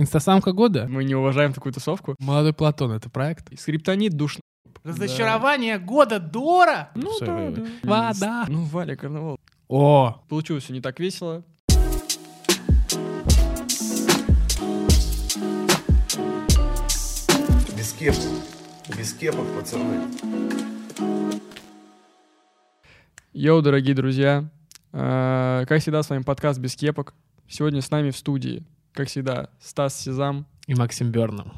Инстасамка года? Мы не уважаем такую тусовку. Молодой Платон, это проект? Скриптонит душ. Разочарование года Дора? Ну да, да. Вода. Ну, Валя, карнавал. О, Получилось все не так весело. Без кепок. Без кепок, пацаны. Йоу, дорогие друзья. Э, Как всегда, с вами подкаст «Без кепок». Сегодня с нами в студии, как всегда, Стас Сезам. и Максим Берном.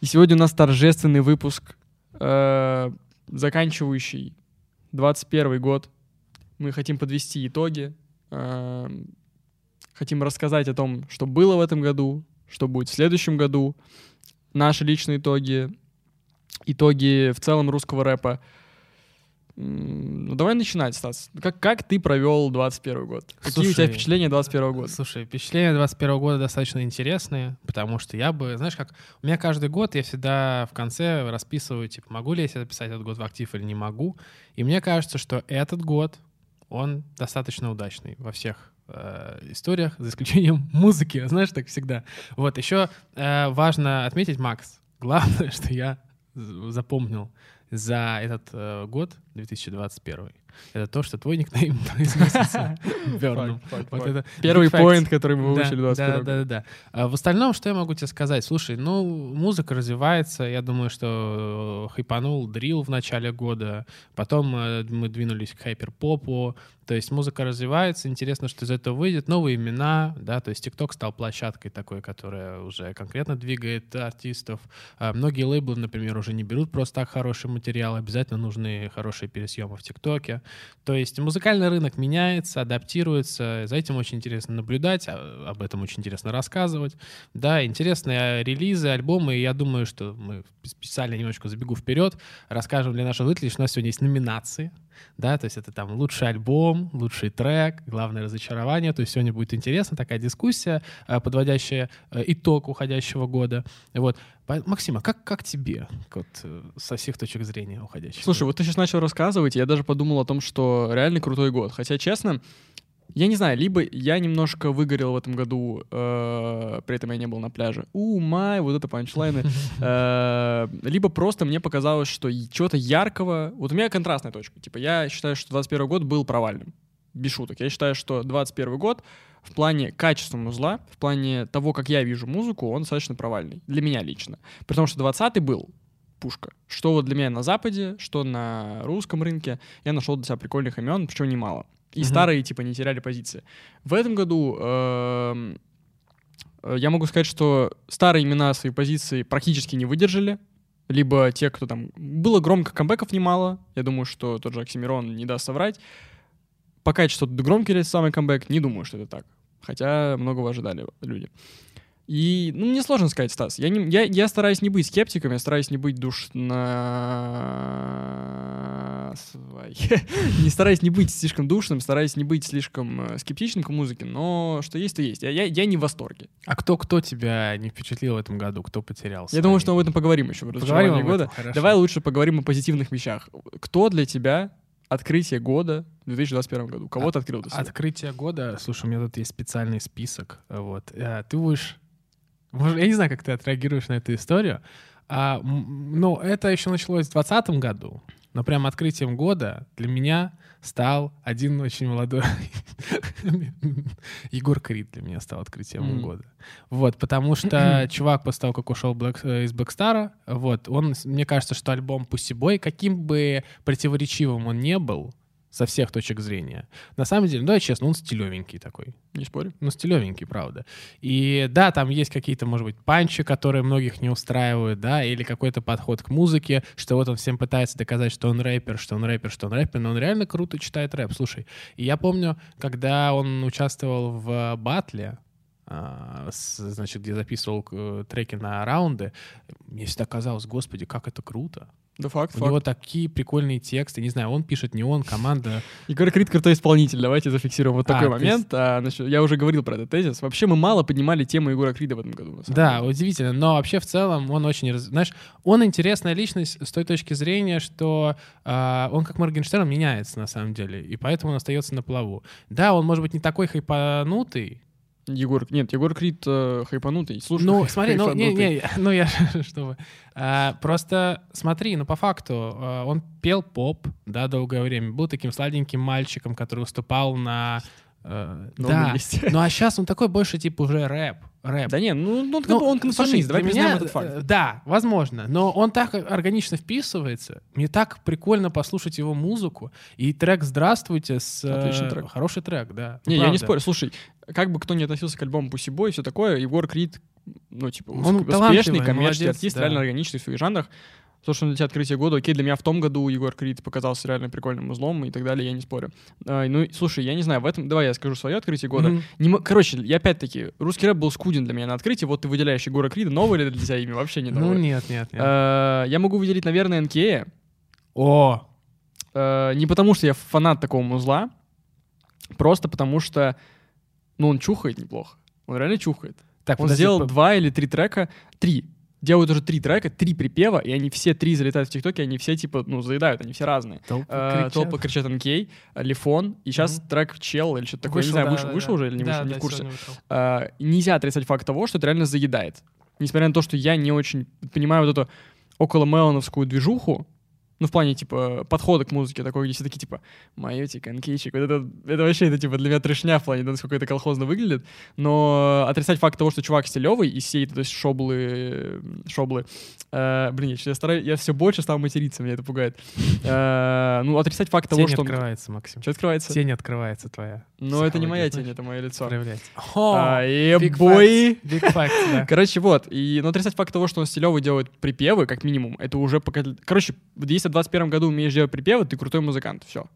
И сегодня у нас торжественный выпуск, э, заканчивающий 21 год. Мы хотим подвести итоги, э, хотим рассказать о том, что было в этом году, что будет в следующем году, наши личные итоги, итоги в целом русского рэпа. Ну, давай начинать, Стас. Как, как ты провел 21 год? Какие у тебя Слушай, впечатления 21 года? Слушай, впечатления 21 года достаточно интересные, потому что я бы, знаешь, как у меня каждый год я всегда в конце расписываю, типа, могу ли я себе записать этот год в актив или не могу. И мне кажется, что этот год, он достаточно удачный во всех э, историях, за исключением музыки, знаешь, так всегда. Вот, еще э, важно отметить, Макс, главное, что я запомнил за этот э, год, 2021, это то, что твой никнейм это Первый поинт, который мы выучили в да, 21 да, году. да, да. А в остальном, что я могу тебе сказать? Слушай, ну, музыка развивается. Я думаю, что э, хайпанул дрил в начале года. Потом э, мы двинулись к хайпер-попу. То есть музыка развивается. Интересно, что из этого выйдет. Новые имена, да, то есть TikTok стал площадкой такой, которая уже конкретно двигает артистов. А Многие лейблы, например, уже не берут просто так хороший материал. Обязательно нужны хорошие пересъемы в ТикТоке. То есть музыкальный рынок меняется, адаптируется. За этим очень интересно наблюдать, а- об этом очень интересно рассказывать. Да, интересные релизы, альбомы. И я думаю, что мы специально немножко забегу вперед, расскажем для наших зрителей, что у нас сегодня есть номинации. Да, то есть это там лучший альбом, лучший трек, главное разочарование. То есть сегодня будет интересно такая дискуссия, э, подводящая э, итог уходящего года. Вот. Максима, как, как тебе вот, э, со всех точек зрения уходящего? Слушай, вот ты сейчас начал рассказывать, я даже подумал о том, что реально крутой год. Хотя, честно, я не знаю, либо я немножко выгорел в этом году, э, при этом я не был на пляже. У, май, вот это панчлайны. Э, Либо просто мне показалось, что чего-то яркого... Вот у меня контрастная точка. Типа я считаю, что 21 год был провальным. Без шуток. Я считаю, что 21 год в плане качества музла, в плане того, как я вижу музыку, он достаточно провальный. Для меня лично. Потому что 20 был пушка. Что вот для меня на Западе, что на русском рынке, я нашел для себя прикольных имен, причем немало. И старые, типа, не теряли позиции. В этом году эм, э, я могу сказать, что старые имена свои позиции практически не выдержали. Либо те, кто там... Было громко камбэков немало. Я думаю, что тот же Оксимирон не даст соврать. По качеству громкий самый камбэк, не думаю, что это так. Хотя многого ожидали люди. И, ну, мне сложно сказать, Стас. Я, не, я, я стараюсь не быть скептиком, я стараюсь не быть душно... свай. не стараюсь не быть слишком душным, стараюсь не быть слишком э, скептичным к музыке, но что есть, то есть. Я, я, я не в восторге. А кто, кто тебя не впечатлил в этом году? Кто потерялся? Я думаю, что мы об этом поговорим еще в разочаровании года. хорошо. Давай лучше поговорим о позитивных вещах. Кто для тебя открытие года в 2021 году? Кого ты открыл для себя? Открытие года. Слушай, у меня тут есть специальный список. Вот. Э, Ты будешь... Может, я не знаю, как ты отреагируешь на эту историю. А, ну, это еще началось в 2020 году. Но прям открытием года для меня стал один очень молодой... Егор Крид для меня стал открытием Мгм. года. Вот, потому что чувак после того, как ушел Black- э, из Блэкстара, вот, он, мне кажется, что альбом Пусибой, каким бы противоречивым он не был, со всех точек зрения. На самом деле, ну, давай честно, он стилевенький такой. Не спорю. Ну, стилевенький, правда. И да, там есть какие-то, может быть, панчи, которые многих не устраивают, да, или какой-то подход к музыке, что вот он всем пытается доказать, что он рэпер, что он рэпер, что он рэпер, но он реально круто читает рэп. Слушай, и я помню, когда он участвовал в батле, а, значит, где записывал э, треки на раунды, мне всегда казалось, господи, как это круто. Да факт, У факт. него такие прикольные тексты, не знаю, он пишет, не он, команда. Егор Крид крутой исполнитель. Давайте зафиксируем вот А, такой есть- момент. А, насчет- я уже говорил про этот тезис. Вообще мы мало поднимали тему Егора Крида в этом году. Да, деле. удивительно, но вообще в целом он очень, раз- знаешь, он интересная личность с той точки зрения, что а, он как Моргенштерн меняется на самом деле, и поэтому он остается на плаву. Да, он может быть не такой хайпанутый, Егор, нет, Егор Крид э, хайпанутый. Слушай, Ну, смотри, ну, не, не, ну я, чтобы... а, просто смотри, ну, по факту, а, он пел поп, да, долгое время, был таким сладеньким мальчиком, который выступал на... э, Новом да, месте. ну, а сейчас он такой больше, типа, уже рэп, рэп. Да не, ну, ну, он, Ну, он конформист, давай признаем меня, этот факт. э, Да, возможно. Но он так органично вписывается. Мне так прикольно послушать его музыку. И трек «Здравствуйте» с... э, Отличный трек. Хороший трек, да. Не, я не Правда. спорю. Слушай, как бы кто ни относился к альбому Pussy Boy и все такое, Егор Крид, ну, типа, Он успешный коммерческий молодец, артист, да. реально органичный в своих жанрах. То, что он для тебя открытие года, окей, для меня в том году Егор Крид показался реально прикольным узлом и так далее, я не спорю. А, ну, слушай, я не знаю, в этом... Давай я скажу свое открытие года. Мгм. Не Короче, я опять-таки, русский рэп был скуден для меня на открытии, вот ты выделяешь Егора Крида, новое ли для тебя имя? Вообще не Ну, новое. нет, нет, нет. А, Я могу выделить, наверное, НКЕ, О, Э, не потому, что я фанат такого музла, просто потому что, ну, он чухает неплохо. Он реально чухает. так, Он подожди, сделал по- два или три трека, три. Делают уже три трека, три припева, и они все три залетают в ТикТоке, они все, типа, ну, заедают, они все разные. Толпы Э, кричат. Толпа кричат НК, Лифон, и сейчас Мгм. трек Чел или что-то такое, Вышел, не знаю, да, вышел, да, вышел да. уже или не Да, вышел, не да, в курсе. А, нельзя отрицать факт того, что это реально заедает. Несмотря на то, что я не очень понимаю вот эту около мелоновскую движуху, ну, в плане, типа, подхода к музыке такой, где все такие, типа, майотик, анкейчик, вот это, это вообще, это, типа, для меня трешня в плане, того, насколько это колхозно выглядит, но отрицать факт того, что чувак стилевый, и все эти, то есть, шоблы, шоблы, э, блин, я, я стараюсь, я все больше стал материться, меня это пугает. Э, ну, отрицать факт того, Тень что он... открывается, Максим. Что открывается? Тень открывается твоя. Ну, это не моя тень, это мое лицо. Проявляется. А, Big бой! facts, Big facts, да. Короче, вот. И, но отрицать факт того, что он стилевый делает припевы, как минимум, это уже показатель. Короче, в 21 году умеешь делать припевы, ты крутой музыкант. Все.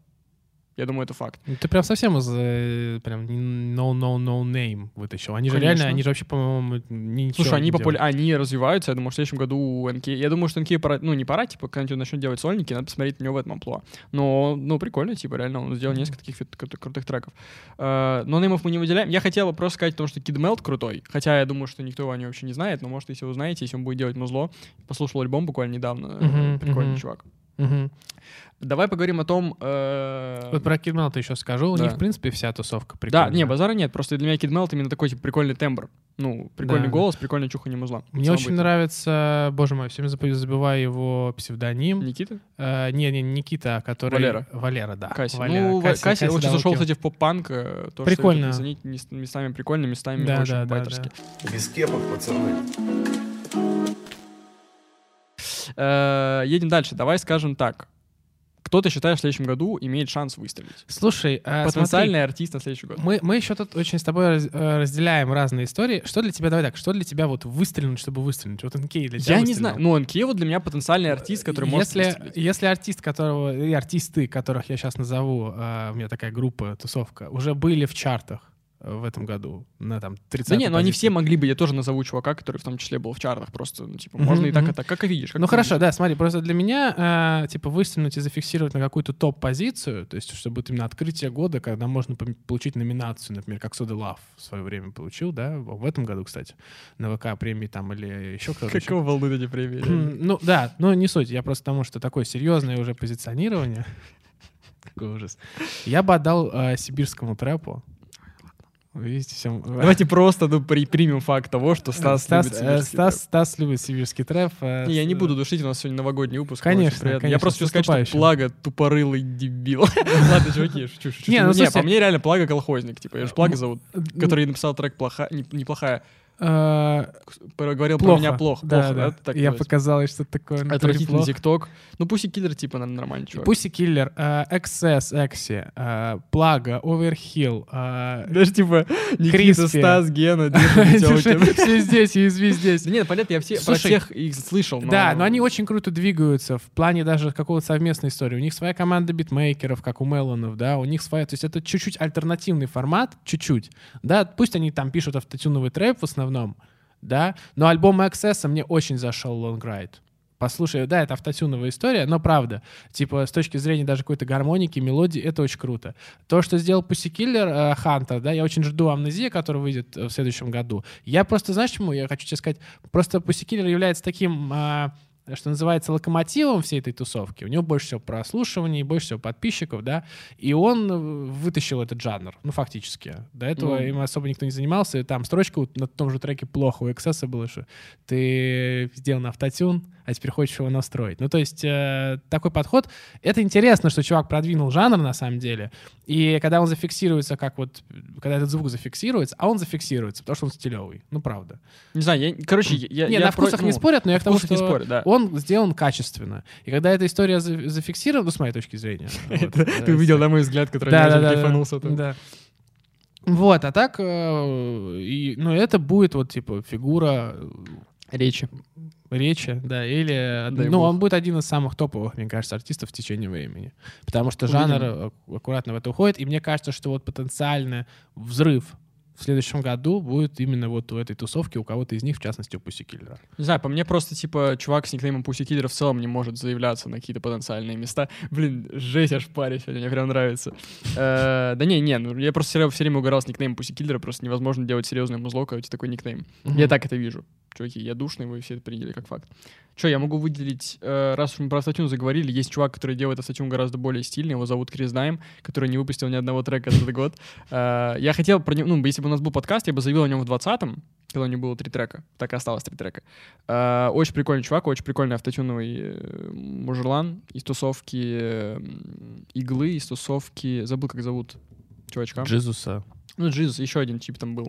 Я думаю, это факт. Ну, Ты прям совсем из э, прям no no no name вытащил. Они же Конечно. реально, они же вообще, по-моему, ничего Слушай, они популя... они развиваются. Я думаю, что в следующем году у НК... Я думаю, что НК пора... Ну, не пора, типа, когда он начнет делать сольники, надо посмотреть на него в этом амплуа. Но, ну, прикольно, типа, реально, он сделал несколько таких крутых треков. Э, Но неймов мы не выделяем. Я хотел просто сказать, потому что Kid Melt крутой. Хотя я думаю, что никто его вообще не знает, но, может, если вы узнаете, если он будет делать музло. Послушал альбом буквально недавно. Прикольный чувак. Мгм. Давай поговорим о том... э, Вот про Kid Melt еще скажу. У да. них, в принципе, вся тусовка Да, прикольная. не, базара нет. Просто для меня Melt именно такой, типа, прикольный тембр. Ну, прикольный Да. голос, прикольное чухание музла. Мне очень быть. нравится, боже мой, все время заб- забываю его псевдоним. Никита? Э, не, не Никита, который... Валера. Валера, да. Касси. Валера. Ну, Касси- Касси, он Касси сейчас зашел, Даункил. кстати, в поп-панк. э, тоже Прикольно. заценить. Мест- местами прикольно, местами Да, очень да, да, байтерски. Без кепок, пацаны. Э, Едем дальше. Давай скажем так. Кто ты считаешь в следующем году имеет шанс выстрелить? Слушай, э, Потенциальный артист на следующий год. Мы, мы еще тут очень с тобой раз- э, разделяем разные истории. Что для тебя, давай так, что для тебя вот выстрелить, чтобы выстрелить? Вот НК для тебя Я не выстрелил. знаю. Ну, НК вот для меня потенциальный артист, который может если, выстрелить. если артист, которого, и артисты, которых я сейчас назову, у меня такая группа, тусовка, уже были в чартах в этом году на там 30 Да не, ну они все могли бы, я тоже назову чувака, который в том числе был в чартах, просто, ну, типа, можно и так, и так, как и видишь. как Ну хорошо, видишь. да, смотри, просто для меня, э, типа, выстрелить и зафиксировать на какую-то топ-позицию, то есть, чтобы именно открытие года, когда можно получить номинацию, например, как Soda Love в свое время получил, да, в этом году, кстати, на ВК премии там или еще кто-то. Какого волнуют эти премии? Ну да, но не суть. Я просто потому, что такое серьезное уже позиционирование. Какой ужас. Я бы отдал э, сибирскому трэпу. Видите, всем... Давайте просто ну, при, примем факт того, что Стас, Стас, любит э, сибирский Стас, рэп. Стас любит сибирский трэп. э, Не, я не буду душить, у нас сегодня новогодний выпуск. Конечно, конечно, Я просто хочу сказать, что. Плага тупорылый дебил. Ладно, чуваки, шучу, шучу. Не, ну, Не, по мне реально Плага колхозник. Типа, ее же Плага зовут, который написал трек плоха, не- неплохая. Э, Говорил про меня плохо. Да, плохо, да. да? Так Я называется. показалось, что такое. Отвратительный тикток. Ну, пусть и киллер, типа, наверное, нормальный чувак. Пусси Киллер, э, XS, Экси, э, Плага, Оверхилл, Даже, типа, Никита. Стас, Гена, все здесь, USV здесь. Нет, понятно, я все, про всех их слышал. Да, но они очень круто двигаются в плане даже какого-то совместной истории. У них своя команда битмейкеров, как у Мелонов, да, у них своя, то есть это чуть-чуть альтернативный формат, чуть-чуть, да, пусть они там пишут автотюновый трэп в основном, да, но альбом Access мне очень зашел Long Ride. Послушай, да, это автотюновая история, но правда, типа с точки зрения даже какой-то гармоники, мелодии, это очень круто. То, что сделал Pussy Killer э, Хантер, да, я очень жду Амнезия, который выйдет э, в следующем году. Я просто, знаешь, чему я хочу тебе сказать? Просто Pussy Killer является таким а, что называется, локомотивом всей этой тусовки. У него больше всего прослушиваний, больше всего подписчиков, да, и он э, вытащил этот жанр, ну, фактически. До этого Ну. им особо никто не занимался, и там строчка вот на том же треке плохо у XS было, что ты сделал на автотюн, а теперь хочешь его настроить. Ну, то есть э, такой подход. Это интересно, что чувак продвинул жанр на самом деле. И когда он зафиксируется, как вот, когда этот звук зафиксируется, а он зафиксируется, потому что он стилевый. Ну, правда. Не знаю, я, короче, я... не, я на про- вкусах не ну, спорят, но я к тому, что не спорят, да. он сделан качественно. И когда эта история за- зафиксирована, ну, с моей точки зрения. э, Ты увидел, на мой взгляд, который да, кайфанулся. да. Вот, а так, э, и, ну, это будет вот, типа, фигура Речи. речи, да, или, Дай ну, бог. он будет один из самых топовых, мне кажется, артистов в течение времени. Потому что Увидим. жанр э, аккуратно в это уходит, и мне кажется, что вот потенциальный взрыв в следующем году будет именно вот в этой тусовке у кого-то из них, в частности, у Пусси Киллера. Не знаю, по мне просто, типа, чувак с никнеймом Pussy Killer в целом не может заявляться на какие-то потенциальные места. Блин, жесть аж паре сегодня, мне прям нравится. Э, Да не, не, ну я просто все время угорал с никнеймом Pussy Killer, просто невозможно делать серьезное музло, когда у тебя такой никнейм. Я так это вижу. Чуваки, я душный, вы все это приняли как факт. Че, я могу выделить, э, раз уж мы про Астатюн заговорили, есть чувак, который делает Астатюн гораздо более стильный, его зовут Крис Дайм, который не выпустил ни одного трека за этот год. Э, Я хотел про него, ну, если бы у нас был подкаст, я бы заявил о нем в 20-м, когда у него было три трека, так и осталось три трека. Э, Очень прикольный чувак, очень прикольный автотюновый э, мужелан из тусовки э, Иглы, из тусовки, забыл, как зовут чувачка. Джизуса. Ну, Джизус, еще один тип там был.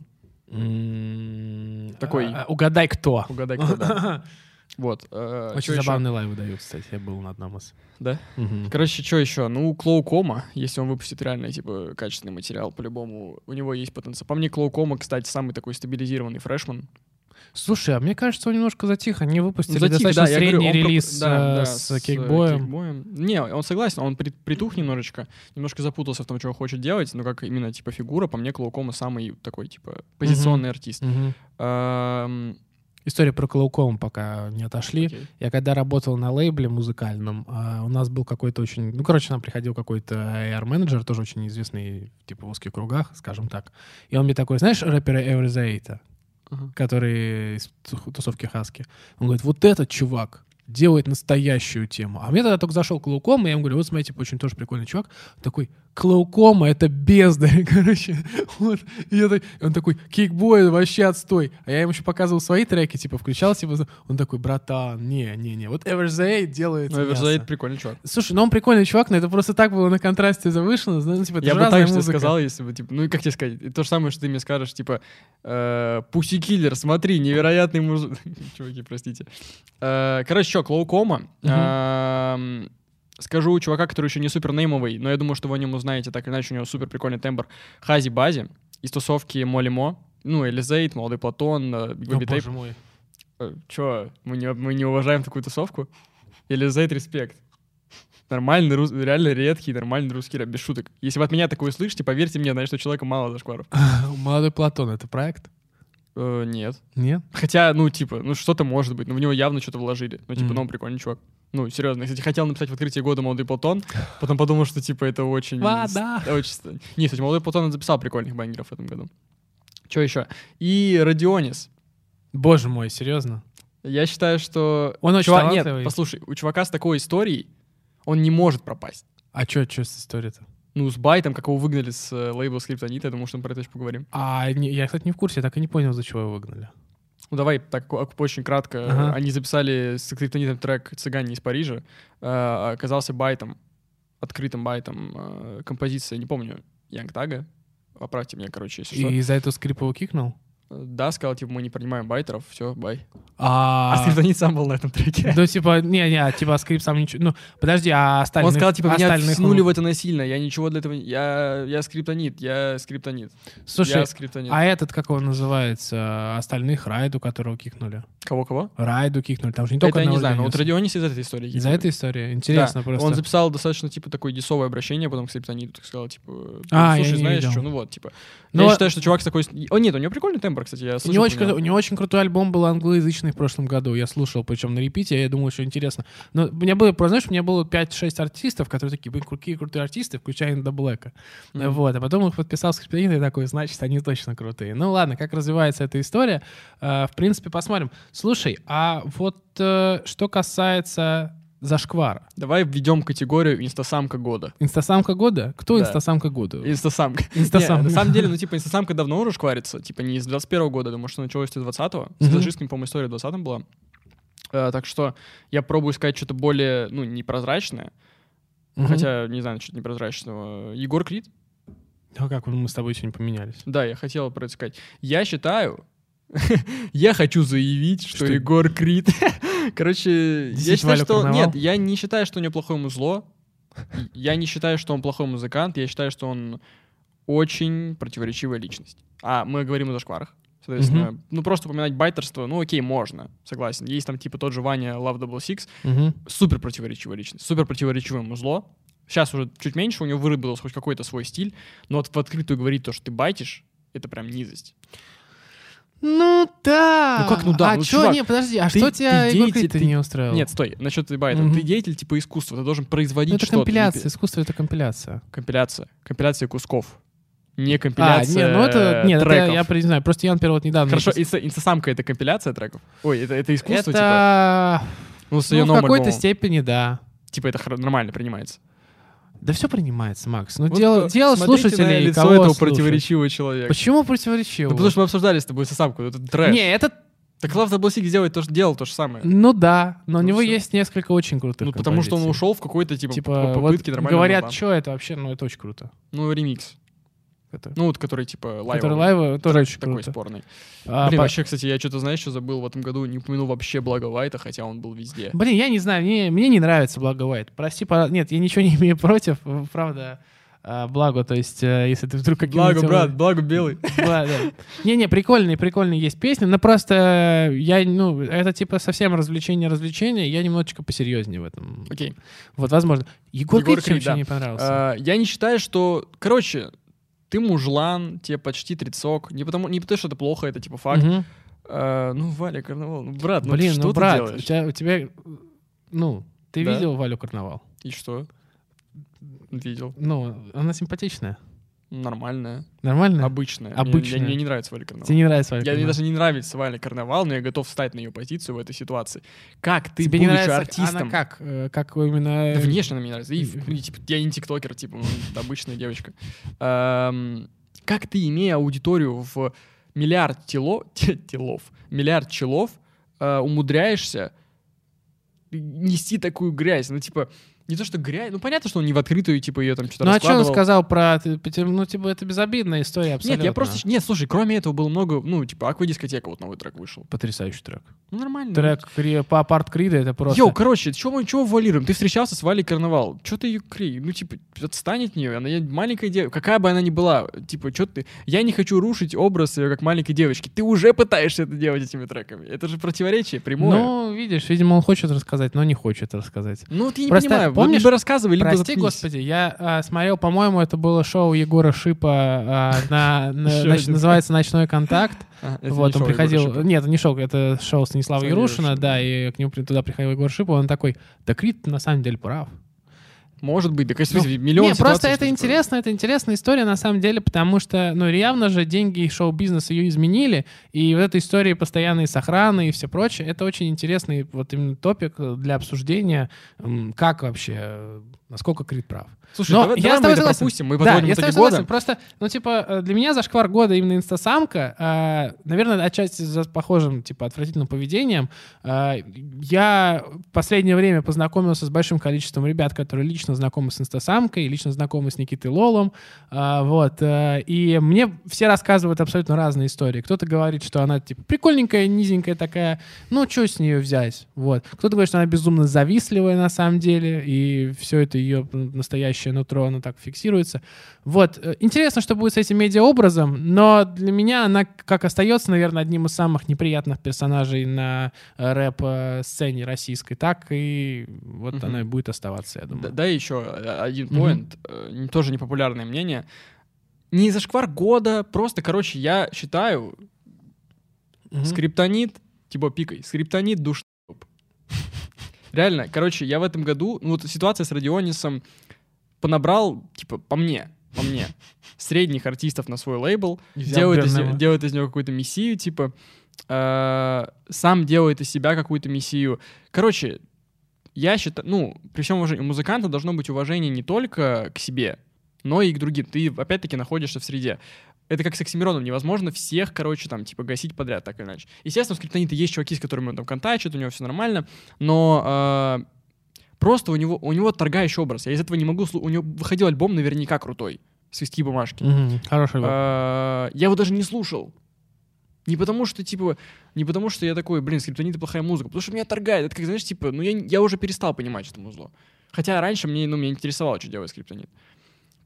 Такой. а, Угадай, кто. Угадай, кто, да. Вот. э, Очень забавный live выдают, кстати. Я был на одном из. Да? Мгм. Короче, что еще? Ну, Клоукома, если он выпустит реально, типа, качественный материал, по-любому, у него есть потенциал. По мне, Клоукома, кстати, самый такой стабилизированный freshman. Слушай, а мне кажется, он немножко затих. Они выпустили затих, достаточно да, я говорю, средний он релиз да, э, да, с кейкбоем. Не, он согласен, он при- притух немножечко, немножко запутался в том, что он хочет делать, но как именно, типа, фигура, по мне, Клоукома самый такой, типа, позиционный артист. Мгм. История про Клоуком пока не отошли. окей. Я когда работал на лейбле музыкальном, а, у нас был какой-то очень... Ну, короче, нам приходил какой-то AR-менеджер, тоже очень известный, типа, в узких кругах, скажем так. И он мне такой, знаешь, рэпера Эвризаита, Ага. который из ту- тусовки Хаски? Он говорит, вот этот чувак делает настоящую тему. А мне тогда только зашел Клоуком, и я ему говорю, вот смотрите, типа, очень тоже прикольный чувак. Такой, Клоукома — это бездарь, короче. Вот. И я так- он такой, кикбой вообще отстой. А я ему еще показывал свои треки, типа, включал, типа, он такой, братан, не-не-не, вот Everzay делает Ну, Эверзайд прикольный чувак. Слушай, ну он прикольный чувак, но это просто так было на контрасте завышено. Ну, типа, Я бы так же сказал, если бы, типа, ну и как тебе сказать, то же самое, что ты мне скажешь, типа, Pussykiller, смотри, невероятный мужик. Чуваки, простите. Э, Короче, что, Клоукома. Скажу у чувака, который еще не супер неймовый, но я думаю, что вы о нем узнаете, так или иначе, у него супер прикольный тембр. Хази Бази из тусовки Молли Мо. Ну, Элизейт, Молодой Платон, э, О, Baby Tape. боже мой. Э, Чё, мы не, мы не уважаем такую тусовку? Элизейт, респект. Нормальный, рус- реально редкий, нормальный русский рэп, без шуток. Если вы от меня такое слышите, поверьте мне, значит, у человека мало зашкваров. Молодой Платон — это проект? Э, нет. Нет? Хотя, ну, типа, ну, что-то может быть, но в него явно что-то вложили. Ну, типа, Мгм. ну, он прикольный чувак. Ну, серьезно. Я, Кстати, хотел написать в открытии года «Молодой Платон», потом подумал, что, типа, это очень... Вода. Очень... Не, кстати, «Молодой Платон» он записал прикольных бангеров в этом году. Что еще? И Родионис. Боже мой, серьезно? Я считаю, что... Он очень Чувак- Нет, послушай, у чувака с такой историей он не может пропасть. А чё, чё с историей-то? Ну, с Байтом, как его выгнали с э, лейбла Скриптонит, я думаю, что мы про это еще поговорим. А не- я, кстати, не в курсе, я так и не понял, за чего его выгнали. Ну, давай так очень кратко. Ага. Они записали с Скриптонитом трек «Цыгане из Парижа». Э, оказался байтом, открытым байтом э, композиция, не помню, Young Thug а. Поправьте меня, короче, если что. И из-за этого скрип его кикнул? Да, сказал, типа, мы не принимаем байтеров, все, bye. А, А, Скриптонит сам был на этом треке. ну, типа, не-не, типа, скрип сам ничего... Ну, подожди, а остальных... Он сказал, типа, меня он- в это насильно, я ничего для этого... Я, я скриптонит, я скриптонит. Слушай, я скриптонит. а этот, как он называется, остальных Райду, которого кикнули? Кого-кого? Райду кикнули, там же не только это я не знаю, но вот. Родионис из этой истории. Из-за этой истории? Интересно Да, просто. Он записал достаточно, типа, такое десовое обращение, потом к Скриптониту так сказал, типа, А, слушай, знаешь что, ну вот, типа. Но- Я считаю, что чувак с такой... О, нет, у него прикольный тембр, кстати, я У слышал него, очень, него. крутой- у него очень крутой альбом был англоязычный в прошлом году, я слушал, причем на репите, я думал, что интересно. Но у меня было, знаешь, у меня было 5-6 артистов, которые такие, блин, какие крутые артисты, включая Инда Блэка. Мгм. Вот, а потом их подписал скриптонит и такой, значит, они точно крутые. Ну ладно, как развивается эта история, э, в принципе, посмотрим. Слушай, а вот э, что касается зашквара. Давай введем категорию инстасамка года. Инстасамка года? Кто Да. инстасамка года? Инстасамка. Инстасамка. Не, на самом деле, ну, типа, инстасамка давно уже шкварится. Типа, не из 21 года, думаю, что началось с 20-го. С Мгм. таджикским, по-моему, история в 20-м была. Э, так что я пробую искать что-то более, ну, непрозрачное. Мгм. Хотя, не знаю, что-то непрозрачного. Егор Крид? А как мы с тобой сегодня поменялись? Да, я хотел про это сказать. Я считаю, я хочу заявить, что, Что? Егор Крид... Короче, я считаю, что... Карнавал? Нет, я не считаю, что у него плохое музло. Я не считаю, что он плохой музыкант. Я считаю, что он очень противоречивая личность. А мы говорим о зашкварах. Соответственно, ну просто упоминать байтерство, ну окей, можно, согласен. Есть там типа тот же Ваня Love Double Six, Мгм. супер противоречивая личность, супер противоречивое музло. Сейчас уже чуть меньше, у него выработался хоть какой-то свой стиль, но вот в открытую говорить то, что ты байтишь, это прям низость. Ну да. Ну как ну да? А Ну, что, чувак, не, подожди, а ты- что тебя ты деятель, ты- не устраивал? Нет, стой, насчет байта. Мгм. Ты деятель типа искусства, ты должен производить ну, это что-то. компиляция, не искусство — это компиляция. пи- Компиляция. Компиляция кусков. Не А, компиляция не, ну это, нет, это треков. я признаю. Просто я, например, вот недавно... Хорошо, инстасамка — это компиляция треков? Ой, это, это искусство, типа? это... Ну, с Ну, её в какой-то степени, да. Типа это нормально принимается. Да все принимается, Макс. Ну, Вот, дело, э, дело смотрите на слушателей, лицо кого этого слушать. противоречивого человека. Почему противоречиво? Ну, потому что мы обсуждали с тобой инстасамку, это трэш. Не, это... Так Double Six делает то, делал то же самое. Ну да, но у Ну него всё. есть несколько очень крутых Ну, потому что он композиций. ушел в какой-то, типа, Типа, по- вот попытки нормального говорят, что это вообще, ну это очень круто. Ну, ремикс. Это, Ну, вот который, типа, лайвовый. который лайвы тоже очень Такой круто. спорный. А, Блин, по- вообще, кстати, я что-то, знаешь, что забыл в этом году? Не упомянул вообще Благо Вайта, хотя он был везде. Блин, я не знаю, мне, мне не нравится Благо Уайт. Прости, пора- нет, я ничего не имею против, правда, а, Благо, то есть, э, если ты вдруг каким-нибудь... Благо, брат, Благо Белый. Не-не, прикольные, прикольные есть песни, но просто я, ну, это типа совсем развлечение-развлечение, я немножечко посерьезнее в этом. Окей. Вот, возможно. Егор, Крид вообще не понравился? А, Я не считаю, что... Короче, ты мужлан, тебе почти тридцок. Не потому, не потому, что это плохо, это типа факт. Мгм. А, Ну, Валя, карнавал. Ну, брат, ну Блин, что ну, ты брат, делаешь? у тебя, у тебя, ну, ты Да. видел Валю Карнавал? И что? Видел. Ну, она симпатичная. Нормальная. Нормально? Обычная. Мне- Обычная. Мне, мне не нравится Валя Карнавал. Тебе не нравится Валя Я, мне Карнавал? даже не нравится Валя Карнавал, но я готов встать на ее позицию в этой ситуации. Как ты, Тебе не будучи нравится артистом... она как? Э, Как именно... Да внешне она мне нравится. И, типа, я не тиктокер, типа, ну, обычная девочка. Эм, как ты, имея аудиторию в миллиард тело, те- телов, миллиард челов, э, умудряешься нести такую грязь? Ну, типа, не то, что грязь, ну, понятно, что он не в открытую, типа, ее там что-то Ну, а что он сказал про... Ну, типа, это безобидная история абсолютно. Нет, я просто... Нет, слушай, кроме этого было много, ну, типа, аквадискотека, вот новый трек вышел. Потрясающий трек. Ну, нормально. Трек Кри- по апарт Крида это просто... Йоу, короче, чего мы чего валируем? Ты встречался с Валей Карнавал. Че ты ее крей? Ну, типа, отстань от нее. Она маленькая девочка. Какая бы она ни была. Типа, что ты... Я не хочу рушить образ ее как маленькой девочки. Ты уже пытаешься это делать этими треками. Это же противоречие прямое. Ну, Ну, видишь, видимо, он хочет рассказать, но не хочет рассказать. вот я не просто понимаю. Помнишь- Помнишь, либо рассказывай, либо Прости, господи, я а, смотрел, по-моему, это было шоу Егора Шипа, а, на, на- нач- называется «Ночной контакт». А, вот, он приходил... Нет, это не шоу, это шоу Станислава Ярушина, да, и к нему туда приходил Егор Шипа, он такой, да Крит на самом деле прав. Может быть. Да, конечно, Ну, миллион Не, просто это интересно, это интересная история на самом деле, потому что, ну, явно же деньги и шоу-бизнес ее изменили, и в этой истории постоянные сохраны и все прочее, это очень интересный вот именно топик для обсуждения, как вообще, э, насколько Крит прав. Слушай, Но давай, я давай с мы тобой это согласен. пропустим. Мы Да, я итоги согласен. года. Просто, ну, типа, э, для меня зашквар года именно инстасамка, э, наверное, отчасти за похожим, типа, отвратительным поведением. Э, я в последнее время познакомился с большим количеством ребят, которые лично знакомы с инстасамкой, лично знакомы с Никитой Лолом. э, вот. э, и мне все рассказывают абсолютно разные истории. Кто-то говорит, что она, типа, прикольненькая, низенькая такая, ну, что с нее взять? Вот. Кто-то говорит, что она безумно завистливая на самом деле, и все это ее настоящее нутро, оно так фиксируется. Вот. Э, Интересно, что будет с этим медиаобразом, но для меня она как остается, наверное, одним из самых неприятных персонажей на э, рэп-сцене российской, так и вот Мгм. она и будет оставаться, я Да- думаю. Дай еще э, один поинт, не- тоже непопулярное мнение. Не зашквар года, просто, короче, я считаю, Мгм. Скриптонит Типа пикай. Скриптонит душ. Реально, короче, я в этом году, ну вот ситуация с Радионисом понабрал, типа, по мне, по мне, средних артистов на свой лейбл, делает из, делает из него какую-то мессию, типа, э, сам делает из себя какую-то мессию. Короче, я считаю, ну, при всем уважении, у музыканта должно быть уважение не только к себе, но и к другим. Ты, опять-таки, находишься в среде. Это как с Оксимироном. Невозможно всех, короче, там, типа, гасить подряд, так или иначе. Естественно, у Скриптонита есть чуваки, с которыми он там контачит, у него все нормально, но э, просто у него, у него торгающий образ. Я из этого не могу... слу- У него выходил альбом наверняка крутой. «Свистки бумажки». Мгм, Хороший. А, Я его даже не слушал. Не потому что, типа, не потому что я такой, блин, скриптонит это плохая музыка, потому что меня торгает. Это как, знаешь, типа, ну я, я уже перестал понимать, что музло. Хотя раньше мне, ну, меня интересовало, что делает скриптонит.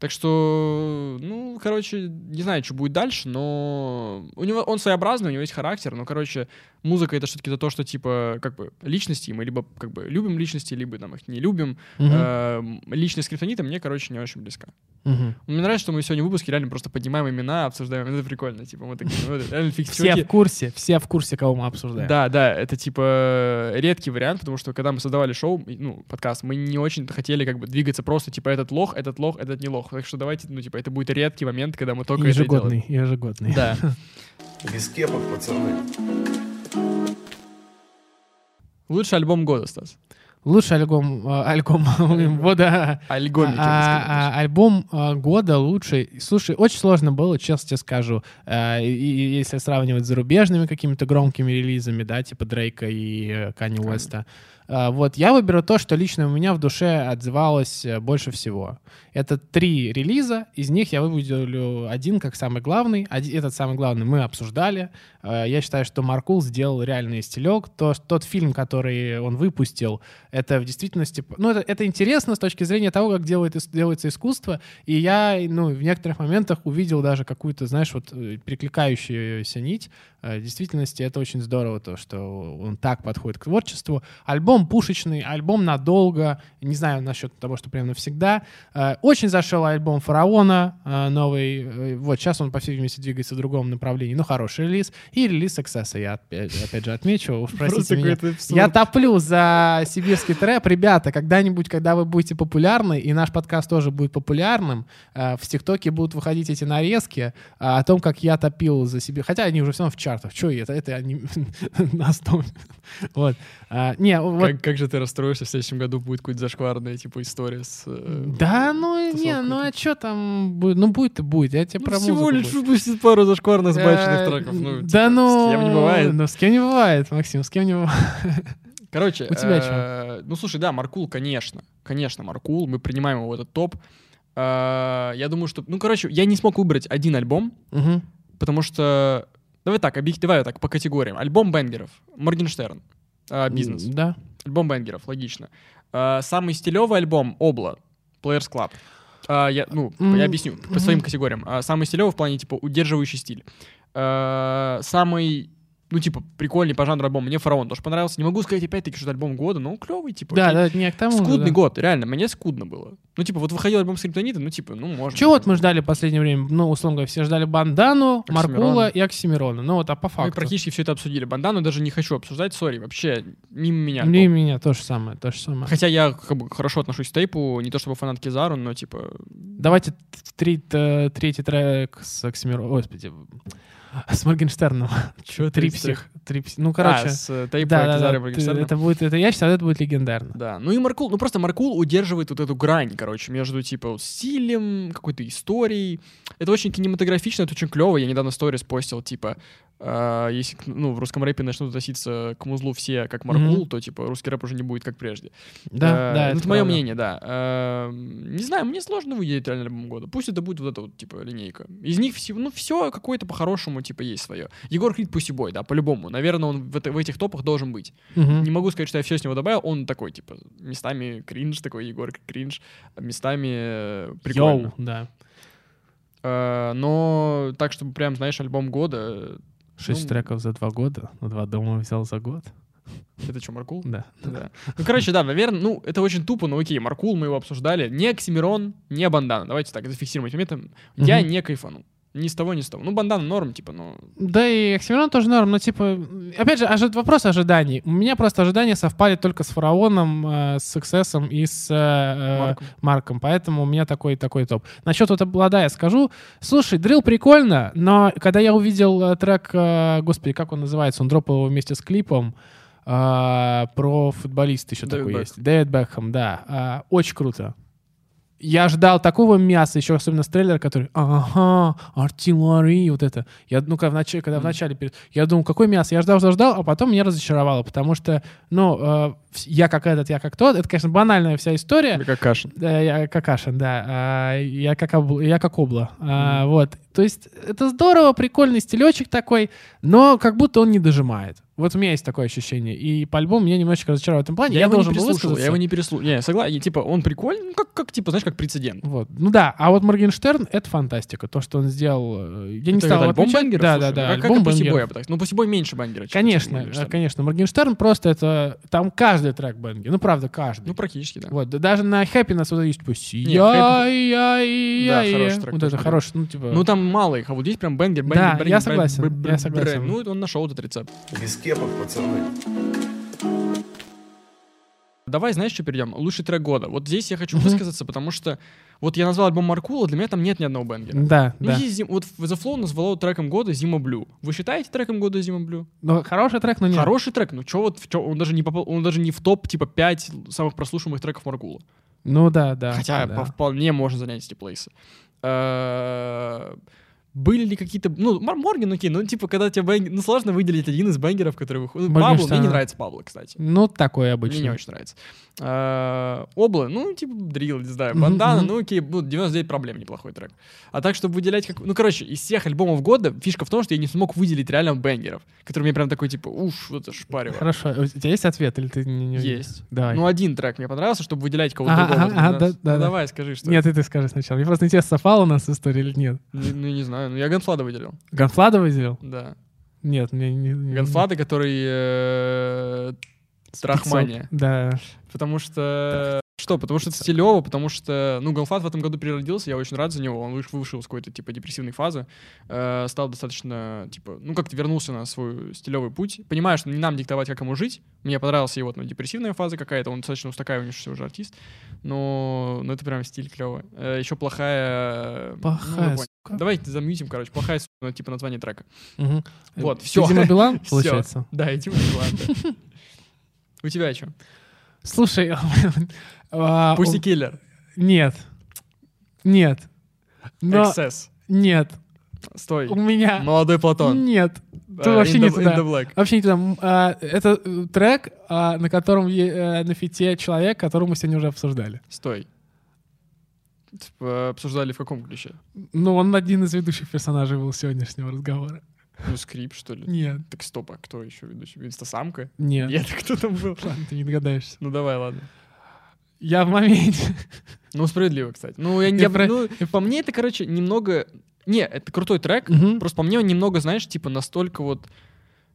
Так что, ну, короче, не знаю, что будет дальше, но у него он своеобразный, у него есть характер, но, короче, музыка это все-таки то, что типа как бы личности, мы либо как бы любим личности, либо там их не любим. Мгм, Эм, Личность скриптонита мне, короче, не очень близка. мгм. Мне нравится, что мы сегодня в выпуске реально просто поднимаем имена, обсуждаем. Это прикольно. Типа, мы такие, ну, реально Все в курсе, все в курсе, кого мы обсуждаем. Да, да, это типа редкий вариант, потому что когда мы создавали шоу, ну, подкаст, мы не очень хотели как бы двигаться просто, типа, этот лох, этот лох, этот не лох. Так что давайте, ну, типа, это будет редкий момент, когда мы только это и делаем. Ежегодный, ежегодный. Да. Без кепок, пацаны. Лучший альбом года, Стас. Лучший альбом, э, альбом года, а, сказал а, альбом а, года лучший. Слушай, очень сложно было, честно тебе скажу. А, и- и если сравнивать с зарубежными какими-то громкими релизами, да, типа Дрейка и э, Канни Кани. Уэста. А, вот я выберу то, что лично у меня в душе отзывалось э, больше всего. Это три релиза, из них я выделю один как самый главный. Этот самый главный мы обсуждали. Э, Я считаю, что Маркул сделал реальный стилек. То, тот фильм, который он выпустил, это в действительности... Ну, это, это интересно с точки зрения того, как делает, делается искусство. И я, ну, в некоторых моментах увидел даже какую-то, знаешь, вот э, перекликающуюся нить. Э, В действительности это очень здорово, то, что он так подходит к творчеству. Альбом пушечный, альбом надолго. Не знаю насчет того, что прям навсегда. Э, Очень зашел альбом Фараона э, новый. Э, Вот сейчас он, по всей видимости, двигается в другом направлении. Ну, хороший релиз. И релиз Success, я опять, опять же отмечу. Уж простите меня. Я топлю за сибирский трэп. Ребята, когда-нибудь, когда вы будете популярны, и наш подкаст тоже будет популярным, в ТикТоке будут выходить эти нарезки о том, как я топил за Сибирь. Хотя они уже все равно в чартах. Че это? Это они на основе. Вот. Не, вот Как, как же ты расстроишься, в следующем году будет какая-то зашкварная, типа, история с... э, Да, ну не, ну а что там будет? Ну будет и будет. Я тебе ну, про всего лишь выпустит пару зашкварно сбаченных Э, треков. Ну, да типа, ну... С кем не бывает. Ну с кем не бывает, Максим, с кем не бывает. Короче, У тебя э, ну слушай, да, Маркул, конечно. Конечно, Маркул. Мы принимаем его в этот топ. Я думаю, что... Ну, короче, я не смог выбрать один альбом, потому что... Давай так, давай так, по категориям. Альбом Бенгеров. Моргенштерн. Бизнес. Да. Альбом Бенгеров, логично. Э, Самый стилевый альбом Обла. Players Club. Э, Я, ну, я объясню по своим категориям. Э, Самый стилевый в плане, типа, удерживающий стиль. Самый, ну, типа, прикольный по жанру альбом. Мне Фараон тоже понравился. Не могу сказать, опять-таки, что это альбом года, но клевый, типа. Да, да, не к тому. Скудный да. год, реально, мне скудно было. Ну, типа, вот выходил альбом Скриптонита, ну, типа, ну, можно. Чего вот мы ждали в последнее время? Ну, условно говоря, все ждали Бандану, Оксимирона. Маркула и Оксимирона. Ну вот, а по Мы факту? практически все это обсудили. Бандану даже не хочу обсуждать, сори, вообще, мимо меня. И меня то же самое, то же самое. Хотя я как бы, хорошо отношусь к тейпу, не то чтобы фанат Кизару, но, типа, Давайте т- третий трек с Оксимироном. Господи, с Моргенштерном. Чё Три третий трек? псих. Три псих. Ну, короче. а, с э, тейпа да, да, да, Моргенштерна. это будет, это, я считаю, это будет легендарно. Да, ну и Маркул, ну просто Маркул удерживает вот эту грань, короче, между типа вот стилем, какой-то историей. Это очень кинематографично, это очень клево. Я недавно сторис постил, типа, э, если ну, в русском рэпе начнут относиться к музлу все как Маркул, Мгм. то типа русский рэп уже не будет как прежде. Да, Э, да, ну, это это мое мнение, да. Э, не знаю, мне сложно выделить реально альбом года. Пусть это будет вот эта вот, типа, линейка. Из них все, ну, все какое-то по-хорошему, типа, есть свое. Егор Крид пусть и бой, да, по-любому. Наверное, он в, это- в этих топах должен быть. Мгм. Не могу сказать, что я все с него добавил. Он такой, типа, местами кринж такой, Егор кринж, местами э, прикольно. Йоу, да. Э, но так, чтобы прям, знаешь, альбом года, Шесть Ну, треков за два года. Ну, два дома взял за год. это что, Маркул? Да. Да. Ну, короче, да, наверное, ну, это очень тупо, но окей, Маркул, мы его обсуждали. Не Оксимирон, не Бандана. Давайте так, зафиксируем эти моменты. Я не кайфанул. Ни с того, ни с того. Ну, бандана норм, типа, но... Да и Оксимирон тоже норм, но типа, опять же, ожи- вопрос ожиданий. У меня просто ожидания совпали только с Фараоном, э, с Success и с э, э, Марком. Марком, поэтому у меня такой такой топ. Насчет вот облада я скажу. Слушай, дрил прикольно, но когда я увидел э, трек, э, господи, как он называется, он дропал его вместе с клипом, э, про футболиста еще Дэвид такой Бекхэм. есть. Дэвид Бекхэм, да. А, очень круто. Я ждал такого мяса, еще особенно с трейлера, который ага, артиллерия, вот это. Я, ну, когда в начале, когда в начале перед- я думал, какое мясо? Я ждал, ждал, ждал, а потом меня разочаровало, потому что, ну, э, я как этот, я как тот. Это, конечно, банальная вся история. Или как Кашин. Да, я как да. А, я, как обл- я как обла. А, вот. То есть это здорово, прикольный стилечек такой, но как будто он не дожимает. Вот у меня есть такое ощущение. И по альбому меня немножечко разочаровал в этом плане. Я, Я, его должен не был переслушал, высказаться. я его не переслушал. Не, согласен, типа, он прикольный, ну, как, как, типа, знаешь, как прецедент. Вот. Ну да, а вот Моргенштерн — это фантастика. То, что он сделал... э, Я не Это стал вот альбом отмечать. бангеров, Да, слушай, да, да. Как, как альбом и Pussy бангеров. Я сказал. Ну, Boy меньше бангера, чем Конечно, Моргенштерн. э, конечно. Моргенштерн просто это... Там каждый трек бангер. Ну, правда, каждый. Ну, практически, да. Вот, да даже на Happiness вот есть типа Не, я, Да, хороший трек Вот это хороший, ну типа. Ну, там мало их, а вот здесь прям banger, banger, Да, я согласен, я согласен. Ну, он нашел этот рецепт. Кепок, пацаны. Давай, знаешь, что перейдем? Лучший трек года. Вот здесь я хочу высказаться, потому что вот я назвал альбом Маркула, для меня там нет ни одного banger а. Да, Ну, да. есть Зим- вот The Flow назвало треком года Zima Blue. Вы считаете треком года Zima Blue? Ну, хороший трек, но нет. Хороший трек, ну чё вот, чё- он даже не попал, он даже не в топ типа 5 самых прослушиваемых треков Маркула. Ну да, да. Хотя да. по- вполне можно занять эти place ы. Были ли какие-то... Ну, Мор- Морген, окей, ну, типа, когда тебе bang- Ну, сложно выделить один из banger ов, который выходит. Ну, Пабло, мне не нравится Пабло, кстати. Ну, такой Мне обычный. не очень нравится. Э, Обла, ну, типа, drill, не знаю. Бандана, ну, окей, ну, 99 проблем, неплохой трек. А так, чтобы выделять как... Ну, короче, из всех альбомов года фишка в том, что я не смог выделить реально banger ов, которые мне прям такой, типа, уф, вот это шпаривает. Хорошо. У тебя есть ответ или ты не... Есть. Давай. Ну, один трек мне понравился, чтобы выделять кого-то другого. Ну, да, да, да. давай, скажи, что Нет, и ты скажи сначала. Мне просто интересно, совпала у нас история или нет. Ну, ну, не знаю. Ну, я Ганфлада выделил. Ганфлада выделил? Да. Нет, мне не... не- Ганфлада, который... э, Страхмания. Да. Потому что... Что? Потому что это стилево, потому что... Ну, Ганфлад в этом году переродился, я очень рад за него. Он выш- вышел из какой-то, типа, депрессивной фазы. э, стал достаточно, типа... Ну, как-то вернулся на свой стилевый путь. Понимаю, что не нам диктовать, как ему жить. Мне понравился его, ну, депрессивная фаза какая-то. Он достаточно устаканивающийся уже артист. Но, ну, это прям стиль клевый. еще плохая... ну, Плохая, поняли. Давайте замьютим, короче. Плохая, сука, ну, типа, название трека. Мгм. Вот, Ты всё. Дима Билан, получается? Да, иди в У тебя что? Слушай, а, Пусти у- киллер. нет. Нет. Но Эксцесс. нет. Стой. У меня Молодой Платон. нет. Э, Ты вообще In не the- туда. The. Вообще не туда. А, Это э, трек, а, на котором э, на фите человек, которого мы сегодня уже обсуждали. Стой. Типа, обсуждали в каком ключе? Ну, он один из ведущих персонажей был сегодняшнего разговора. Ну, скрип, что ли? Нет, Так стоп, а кто еще ведущий? Инстасамка? нет. Нет, кто там был? Ладно, ты не догадаешься. Ну, давай, ладно. Я в моменте. Ну, справедливо, кстати. Ну, я, не- Я про- ну, по мне это, короче, немного... Не, это крутой трек, Мгм. просто по мне он немного, знаешь, типа настолько вот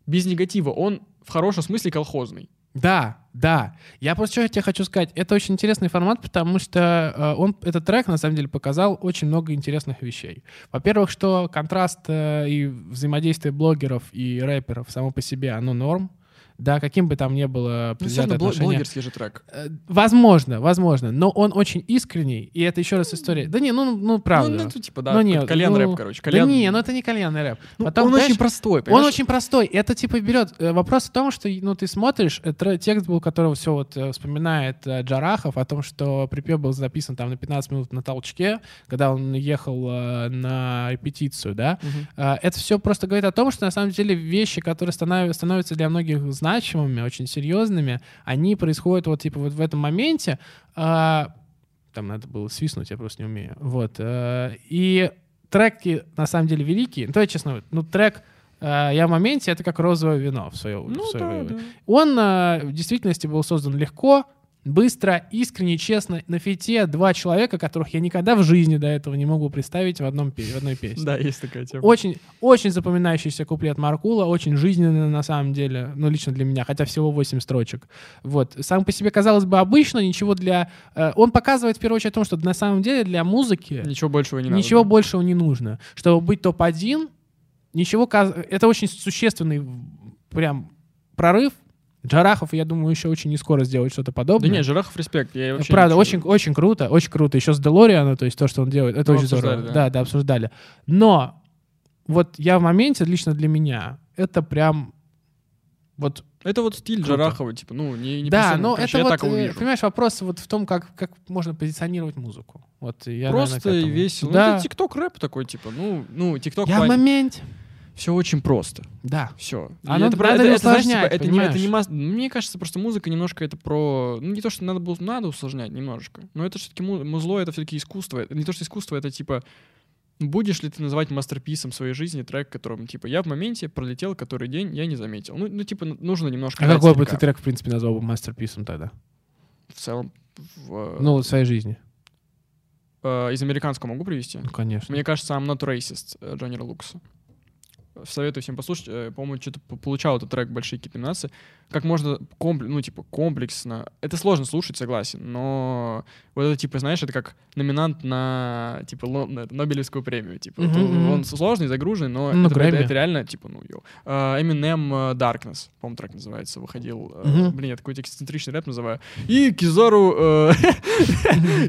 без негатива. Он в хорошем смысле колхозный. Да, да. Я просто что тебе хочу сказать. Это очень интересный формат, потому что э, он, этот трек, на самом деле, показал очень много интересных вещей. Во-первых, что контраст э, и взаимодействие блогеров и рэперов само по себе, оно норм. Да, каким бы там ни было Ну, все равно отношение. блогерский же трек. Э, Возможно, возможно, но он очень искренний, и это еще раз история. Да не, ну, ну правда. Ну, ну, типа, да, Ну, нет, кальян ну, рэп, короче. Да Кальян... не, ну это не кальянный рэп. Ну, Потом, он знаешь, очень простой, Он понимаешь? очень простой. Это типа берет. э, Вопрос в том, что ну ты смотришь, э, тре- текст был, которого все вот э, вспоминает Джарахов о том, что припев был записан там на 15 минут на толчке, когда он ехал на репетицию, да. А, Это все просто говорит о том, что на самом деле вещи, которые станов- становятся для многих значимыми, очень серьезными, они происходят вот типа вот в этом моменте. А, Там надо было свистнуть, я просто не умею. Вот. э, И треки на самом деле великие. Ну, то я честно, ну трек э, «Я в моменте» — это как розовое вино в свое, Ну, в свое да, время. да. Он э, в действительности был создан легко, быстро, искренне, честно, на фите два человека, которых я никогда в жизни до этого не могу представить в, одном, в одной песне. Да, есть такая тема. Очень, очень запоминающийся куплет Маркула, очень жизненный на самом деле, ну, лично для меня, хотя всего 8 строчек. Вот. Сам по себе, казалось бы, обычно, ничего для... э, он показывает, в первую очередь, о том, что на самом деле для музыки Ничего большего не надо. ничего да. большего не нужно. Чтобы быть топ-1, ничего... Это очень существенный прям прорыв. Джарахов, я думаю, еще очень не скоро сделает что-то Да подобное. нет, Жирахов респект. Я вообще Правда, очень, очень круто, очень круто. Еще с Делориана, то есть то, что он делает, это Ну, очень здорово. Да. да. да, обсуждали. Но вот я в моменте, лично для меня, это прям вот Это вот стиль Круто. Жарахова, типа, ну, не, не да, но Короче, это я вот, э, вижу. понимаешь, вопрос вот в том, как, как можно позиционировать музыку. Вот я, Просто наверное, и весело. Да. Ну, это тикток рэп такой, типа, ну, ну, тикток я в моменте. Все очень просто. Да. Все. А надо- надо не усложнять, это, не, это не понимаешь? мас- Мне кажется, просто музыка немножко это про... Ну, не то, что надо было... Надо усложнять немножко. Но это все-таки музло, это все-таки искусство. Это не то, что искусство, это типа... Будешь ли ты называть мастерписом своей жизни трек, которым, типа, я в моменте пролетел который день, я не заметил. Ну, ну типа, нужно немножко... А какой бы ты трек, в принципе, назвал бы мастерписом тогда? В целом... в, Ну, в своей жизни. э, из американского могу привести? Ну, конечно. Мне кажется, I'm Not Racist э, Джонни Лукаса. Советую всем послушать. Э, По-моему, что-то получал этот трек большие какие-то номинации. Как можно комплекс, ну, типа, комплексно. Это сложно слушать, согласен, но вот это, типа, знаешь, это как номинант на, типа, ло- на Нобелевскую премию. Типа, Мгм, он, сложный, загруженный, но Ну, это, это- это реально, типа, ну, йоу. Э, Eminem э, Darkness, по-моему, трек называется, выходил. Э, Мгм. Блин, я такой эксцентричный рэп называю. И Кизару... э,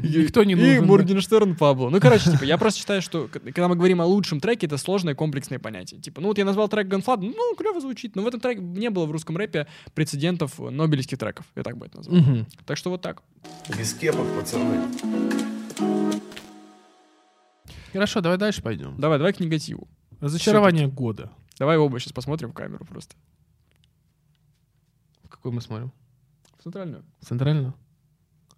Никто не и нужен, да. Моргенштерн Пабло. Ну, короче, типа, я просто считаю, что когда мы говорим о лучшем треке, это сложное комплексное понятие. Типа, ну вот я назвал трек Gunflot, ну, клево звучит, но в этом треке не было в русском рэпе прецедентов э, нобелевских треков. Я так бы это назвал. Мгм. Так что вот так. Без кепок, пацаны. Хорошо, давай дальше пойдем. Давай, давай к негативу. Разочарование года. Давай оба сейчас посмотрим в камеру просто. Какой мы смотрим? В центральную. Центральную?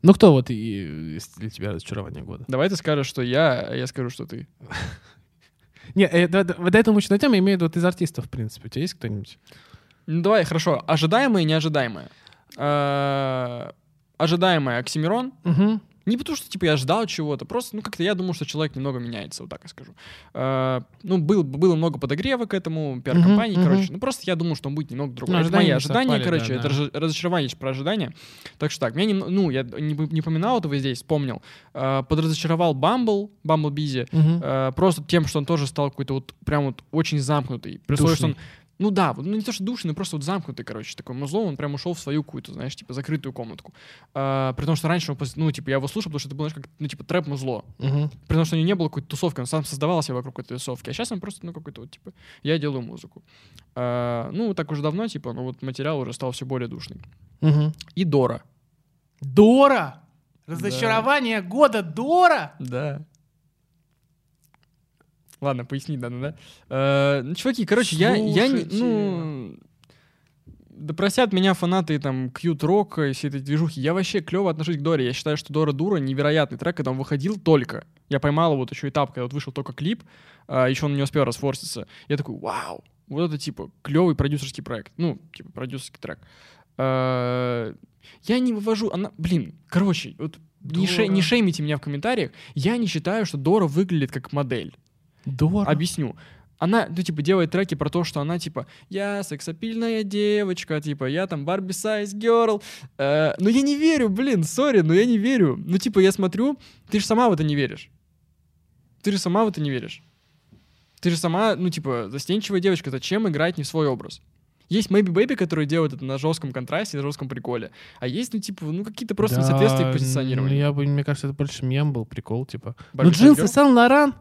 Ну кто вот и, из- для тебя разочарование года? Давай ты скажешь, что я, а я скажу, что ты. Не, э, до, до- до этого имею в виду вот из артистов, в принципе. У тебя есть кто-нибудь? Ну, давай, хорошо. Ожидаемое и неожидаемое. Э, Ожидаемое Оксимирон. Угу. Не потому что, типа, я ждал чего-то, просто, ну, как-то я думал, что человек немного меняется, вот так я скажу. Э, ну, был, было много подогрева к этому, пиар-компании, Мгм, короче. мгм. Ну, просто я думал, что он будет немного другой. Ну, это мои ожидания совпали, короче, да, это да. разо- разочарование про ожидания. Так что так, меня нем- ну, я не, не поминал этого здесь, вспомнил. Э, подразочаровал Бамбл, Бамбл Бизи, э, просто тем, что он тоже стал какой-то вот прям вот очень замкнутый. При условии, что он. Ну да, вот, ну не то, что душный, но просто вот замкнутый, короче, такой музло, он прям ушел в свою какую-то, знаешь, типа закрытую комнатку. А, при том, что раньше, он, ну, типа, я его слушал, потому что это было, знаешь, как, ну, типа, трэп-музло. Угу. При том, что у него не было какой-то тусовки, он сам создавал себя вокруг этой тусовки. А сейчас он просто, ну, какой-то вот, типа, я делаю музыку. А, ну, так уже давно, типа, но вот материал уже стал все более душный. Угу. И Дора. Дора! Разочарование года Дора! Да. Ладно, поясни, да, да, да. Э, ну, чуваки, короче, я, я ну, да простят меня фанаты там Кьют Рока и всей этой движухи. Я вообще клево отношусь к Доре. Я считаю, что Дора Дура невероятный трек, когда он выходил только. Я поймал вот еще этап, когда вот вышел только клип, а, еще он не успел расфорситься. Я такой, вау, вот это типа клевый продюсерский проект. Ну, типа продюсерский трек. А, я не вывожу, она, блин, короче, вот не, ше- не шеймите меня в комментариях. Я не считаю, что Дора выглядит как модель. Дора. Объясню. Она, ну, типа, делает треки про то, что она, типа, я сексапильная девочка, типа, я там Барби Сайз Герл. Э, но я не верю, блин, сори, но я не верю. Ну, типа, я смотрю, ты же сама в это не веришь. Ты же сама в это не веришь. Ты же сама, ну, типа, застенчивая девочка, зачем играть не в свой образ? Есть Maybe Baby, которые делают это на жестком контрасте, на жестком приколе. А есть, ну, типа, ну, какие-то просто Да, несоответствия в ну, я бы, мне кажется, это больше мем был, прикол, типа. Барби ну, джинсы Герл? Сан-Лоран.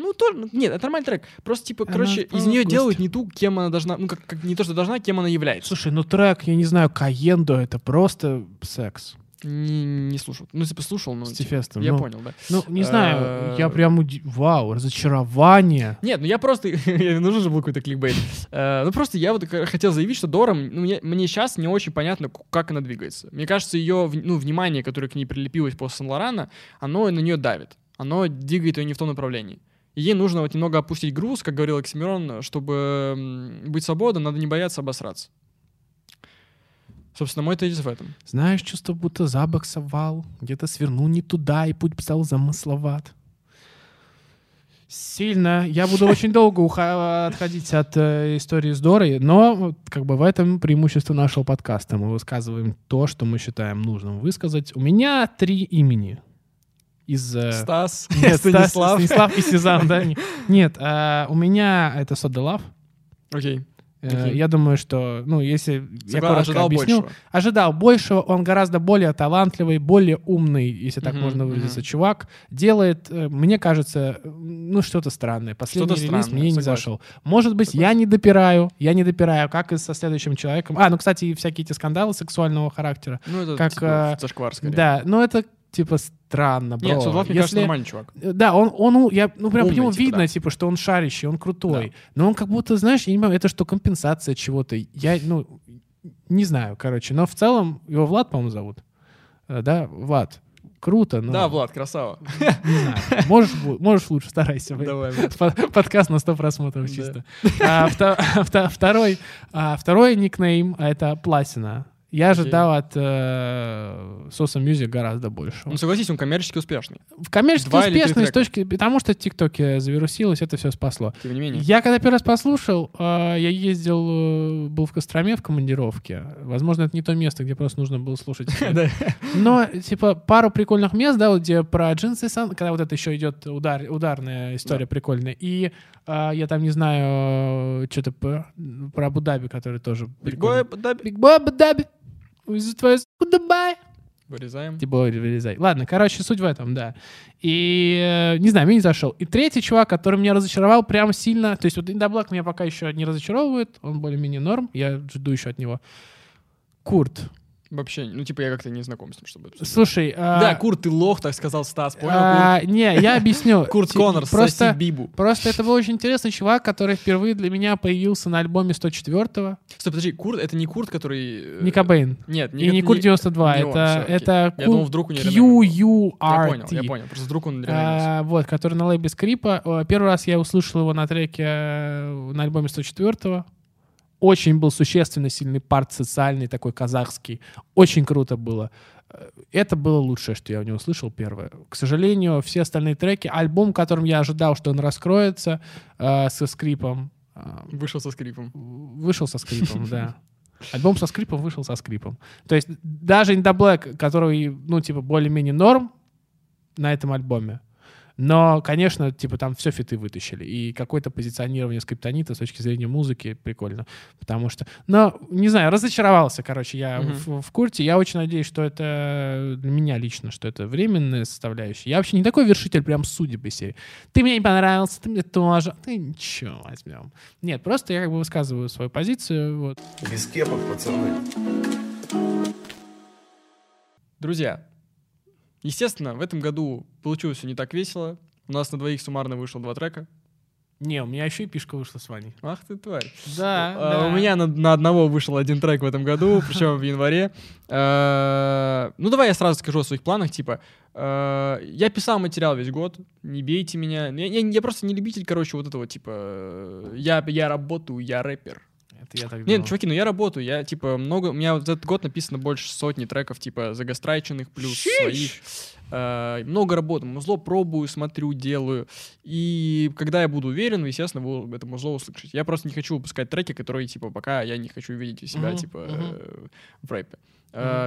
Ну, тоже, ну, нет, это нормальный трек. Просто, типа, Она короче, из нее делают не ту, кем она должна, ну, как, как не то, что должна, кем она является. Слушай, ну трек, я не знаю, Каендо, это просто секс. Не, не слушал. Ну, типа, слушал, но... С типа, я ну. понял, да. Ну, не знаю, я Э, прям... уди- Вау, разочарование. Нет, ну я просто... я- нужен же был какой-то кликбейт. Э, ну, просто я вот хотел заявить, что Дора, ну, мне, мне сейчас не очень понятно, как она двигается. Мне кажется, ее, ну, внимание, которое к ней прилепилось после Сан-Лорана, оно на нее давит. Оно двигает ее не в том направлении. Ей нужно вот немного опустить груз, как говорил Оксимирон, чтобы быть свободным, надо не бояться обосраться. Собственно, мой тезис в этом. Знаешь, чувство, будто забоксовал, где-то свернул не туда, и путь стал замысловат. Сильно. Я буду очень долго уха- отходить от э, истории с Дорой, но как бы в этом преимущество нашего подкаста. Мы высказываем то, что мы считаем нужным высказать. У меня три имени из... э, Стас, нет, Стас, Станислав. Станислав и Сезам, да? Не- Нет, а, у меня это Сода Лав. Окей. Э, Окей. Я думаю, что, ну, если я Согла- коротко ожидал объясню, большего. ожидал большего, он гораздо более талантливый, более умный, если так Мгм, можно выразиться, мгм. чувак, делает, э, мне кажется, э, ну, что-то странное. Последний Что-то релиз странное, мне не согласен. зашел. Может быть, я не допираю, я не допираю, как и со следующим человеком. А, ну, кстати, и всякие эти скандалы сексуального характера. Ну, это как, типа, э, зашквар скорее. Да, но это, типа, странно, бро. Нет, Судлов, мне кажется, Если- нормальный чувак. Э, Да, он, он, у- я, ну прям по Умный, нему типа, видно, да. типа, что он шарящий, он крутой. Но он как будто, знаешь, я не понимаю, это что, компенсация чего-то? Я, ну, не знаю, короче. Но в целом, его Влад, по-моему, зовут. Э, Да, Влад. Круто, но... Да, Влад, красава. Не знаю. Можешь, можешь лучше, старайся. Давай. Под- Подкаст на 100 просмотров Да. чисто. А, вто- вто- Второй а, второй никнейм — это Пласина. Я ожидал от э, Sosa Muzik гораздо больше. Ну, согласись, он коммерчески успешный. В коммерчески Два успешной с точки... Потому что TikTok е завирусилось, это все спасло. Тем не менее. Я когда первый раз послушал, э, я ездил, э, был в Костроме в командировке. Возможно, это не то место, где просто нужно было слушать. Но, типа, пару прикольных мест, да, вот где про джинсы, когда вот это еще идет удар, ударная история прикольная. И э, я там, не знаю, что-то про, Абу-Даби, который тоже прикольный. да, Big Boy Абу-Даби. Из твоей Дубай. Вырезаем. Типа, вырезай. Ладно, короче, суть в этом, да. И, э, не знаю, мне не зашел. И третий чувак, который меня разочаровал прям сильно, то есть вот Индоблак меня пока еще не разочаровывает, он более-менее норм, я жду еще от него. Курт. Вообще, ну, типа, я как-то не знаком с ним, чтобы... обсудить. Слушай, а, Да, Курт, ты лох, так сказал Стас, понял? а, не, я объясню. Курт, Коннор, просто, Бибу. просто это был очень интересный чувак, который впервые для меня появился на альбоме 104-го. Стой, подожди, Курт, это не Курт, который... э, Не Кобейн. Нет, И не Курт 92, не он, это, это Я думал, вдруг у него Я понял, Q-U-R-T. я понял. Просто вдруг он. А, вот, который на лейбе Скрипа. Первый раз я услышал его на треке э, на альбоме 104-го. Очень был существенно сильный парт социальный, такой казахский. Очень круто было. Э, Это было лучшее, что я у него услышал первое. К сожалению, все остальные треки, альбом, которым я ожидал, что он раскроется э, со скрипом, э, Вышел со скрипом. вышел со скрипом, да. Альбом со скрипом вышел со скрипом. То есть даже In The Black, который, ну, типа, более-менее норм на этом альбоме, но, конечно, типа, там все фиты вытащили. И какое-то позиционирование скриптонита с точки зрения музыки прикольно. Потому что... Но, не знаю, разочаровался, короче, я Мгм. в, в курте. Я очень надеюсь, что это для меня лично, что это временная составляющая. Я вообще не такой вершитель прям судеб из серии. Ты мне не понравился, ты мне тоже. Ты ничего, возьмем. Нет, просто я как бы высказываю свою позицию. Вот. Без кепок, пацаны. Друзья, естественно, в этом году получилось все не так весело. У нас на двоих суммарно вышло два трека. Не, у меня еще и пишка вышла с Ваней. Ах ты тварь. Да, А, У меня на, на одного вышел один трек в этом году, причем в январе. Э, Ну, давай я сразу скажу о своих планах. Типа, э, я писал материал весь год, не бейте меня. Я, я- я просто не любитель, короче, вот этого, типа, э, я, я работаю, я рэпер. Это я так Нет, думал. чуваки, ну я работаю, я, типа, много... У меня вот этот год написано больше сотни треков, типа, загастрайченных плюс Щищ! своих. Э, много работы, музло пробую, смотрю, делаю. И когда я буду уверен, естественно, вы это музло услышите. Я просто не хочу выпускать треки, которые, типа, пока я не хочу видеть у себя, Мгм, типа, мгм. э, в рэпе.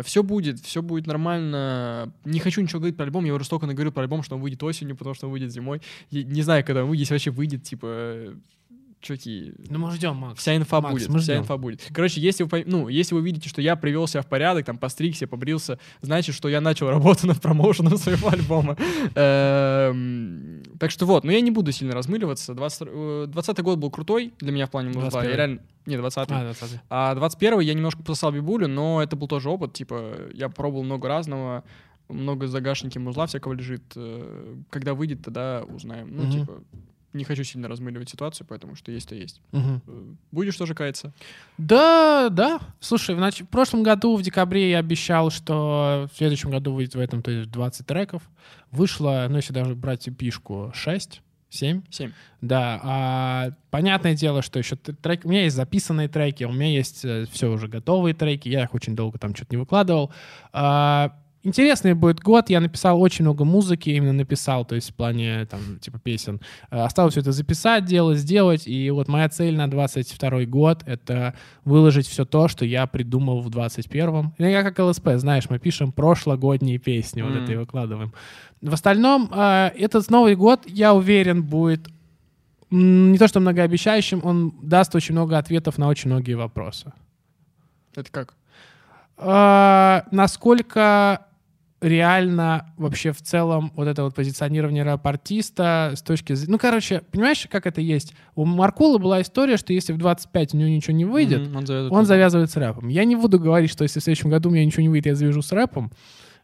все будет, все будет нормально. Не хочу ничего говорить про альбом. Я уже столько наговорил про альбом, что он выйдет осенью, потому что он выйдет зимой. Я не знаю, когда он выйдет, если вообще выйдет, типа, э, чуваки, Ну, мы ждем, Макс. Вся инфа Макс, будет, мы вся ждем. инфа будет. Короче, если вы, ну, если вы видите, что я привел себя в порядок, там, постригся, побрился, значит, что я начал работу над промоушеном своего альбома. Эм, Так что вот, но я не буду сильно размыливаться. 20 э, 20 год был крутой для меня в плане. 21-й. Я реально... Не, 20 А, да, кстати. а 21 я немножко пососал бибулю, но это был тоже опыт. Типа, я пробовал много разного, много в загашнике музла всякого лежит. Э, Когда выйдет, тогда узнаем. Ну, типа, не хочу сильно размыливать ситуацию, поэтому что есть, то есть. Э, Будешь тоже каяться? Да, да. Слушай, в, прошлом году, в декабре, я обещал, что в следующем году выйдет в этом, то есть 20 треков. Вышло, ну, если даже брать пишку, 6. Семь? Семь. Да, а, понятное дело, что еще трек, у меня есть записанные треки, у меня есть все уже готовые треки, я их очень долго там что-то не выкладывал. А, интересный будет год, я написал очень много музыки, именно написал, то есть в плане там типа песен. А, Осталось все это записать, делать, сделать, и вот моя цель на 22 год — это выложить все то, что я придумал в 21-м. Ну, Я как ЛСП, знаешь, мы пишем прошлогодние песни, вот Мгм. это и выкладываем. В остальном, а, этот Новый год, я уверен, будет не то что многообещающим, он даст очень много ответов на очень многие вопросы. Это как? А, насколько реально вообще в целом вот это вот позиционирование рэп-артиста с точки зрения... Ну, короче, понимаешь, как это есть? У Маркула была история, что если в 25 у него ничего не выйдет, Мгм, он завязывает. он завязывает с рэпом. Я не буду говорить, что если в следующем году у меня ничего не выйдет, я завяжу с рэпом.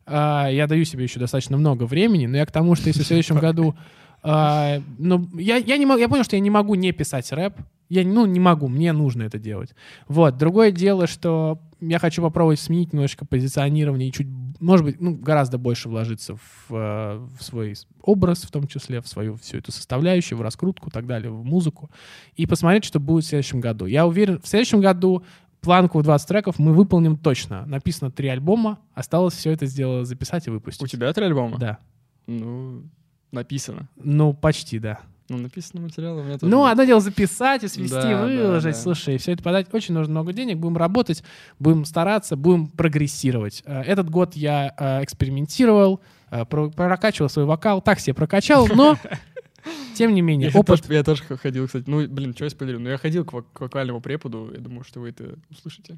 А, я даю себе еще достаточно много времени, но я к тому, что если в следующем году... а, ну, я, я, не могу, я понял, что я не могу не писать рэп. Я ну, не могу, мне нужно это делать. Вот. Другое дело, что я хочу попробовать сменить немножечко позиционирование и чуть, может быть, ну, гораздо больше вложиться в, э, в свой образ, в том числе, в свою всю эту составляющую, в раскрутку и так далее, в музыку, и посмотреть, что будет в следующем году. Я уверен, в следующем году планку в 20 треков мы выполним точно. Написано три альбома, осталось все это сделать, записать и выпустить. У тебя три альбома? Да. Ну, написано. Ну, почти, да. Ну, написано материал у меня тоже. Ну, одно дело записать и свести, Да, да, выложить. да. Слушай, все это подать очень нужно много денег. Будем работать, будем стараться, будем прогрессировать. Э, Этот год я э, экспериментировал, э, про- прокачивал свой вокал. Так себе прокачал, но тем не менее, Я опыт... тоже, я тоже ходил, кстати. Ну, блин, что я спойлерю? Ну, я ходил к, к вокальному преподу. Я думаю, что вы это услышите.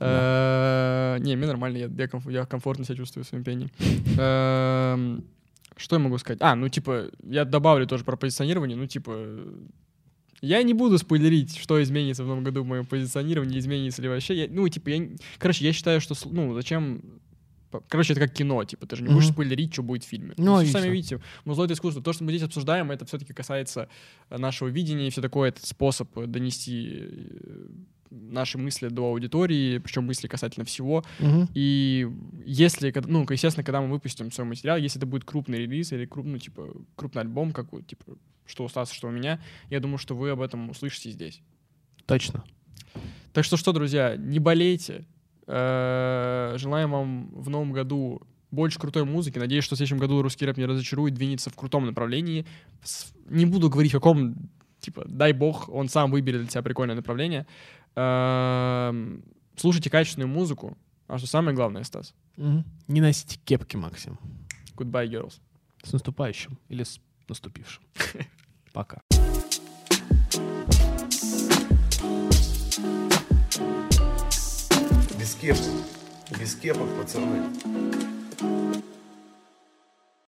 Не, мне нормально, я, я комф- я комфортно себя чувствую в своем пении. Что я могу сказать? А, ну, типа, я добавлю тоже про позиционирование. Ну, типа, я не буду спойлерить, что изменится в новом году в моем позиционировании, изменится ли вообще. Я- ну, типа, я... Короче, я считаю, что, ну, зачем... Короче, это как кино, типа, ты же не будешь Мгм. спойлерить, что будет в фильме. Ну, Вы сами видите, музло — это искусство. То, что мы здесь обсуждаем, это все-таки касается э, нашего видения и все такое. Это способ э, донести э, наши мысли до аудитории, причем мысли касательно всего. Мгм. И если, ну, естественно, когда мы выпустим свой материал, если это будет крупный релиз или крупный, типа, крупный альбом, как вот, типа, что у Стаса, что у меня, я думаю, что вы об этом услышите здесь. Точно. Так что что, друзья, не болейте. Желаем вам в новом году больше крутой музыки. Надеюсь, что в следующем году русский рэп не разочарует, двинется в крутом направлении. Не буду говорить, в каком, типа, дай бог, он сам выберет для себя прикольное направление. Эм, Слушайте качественную музыку. А что самое главное, Стас? Не носите кепки, Максим. Goodbye, girls. С наступающим или с наступившим. Пока. Без кепок. Без кепок, пацаны.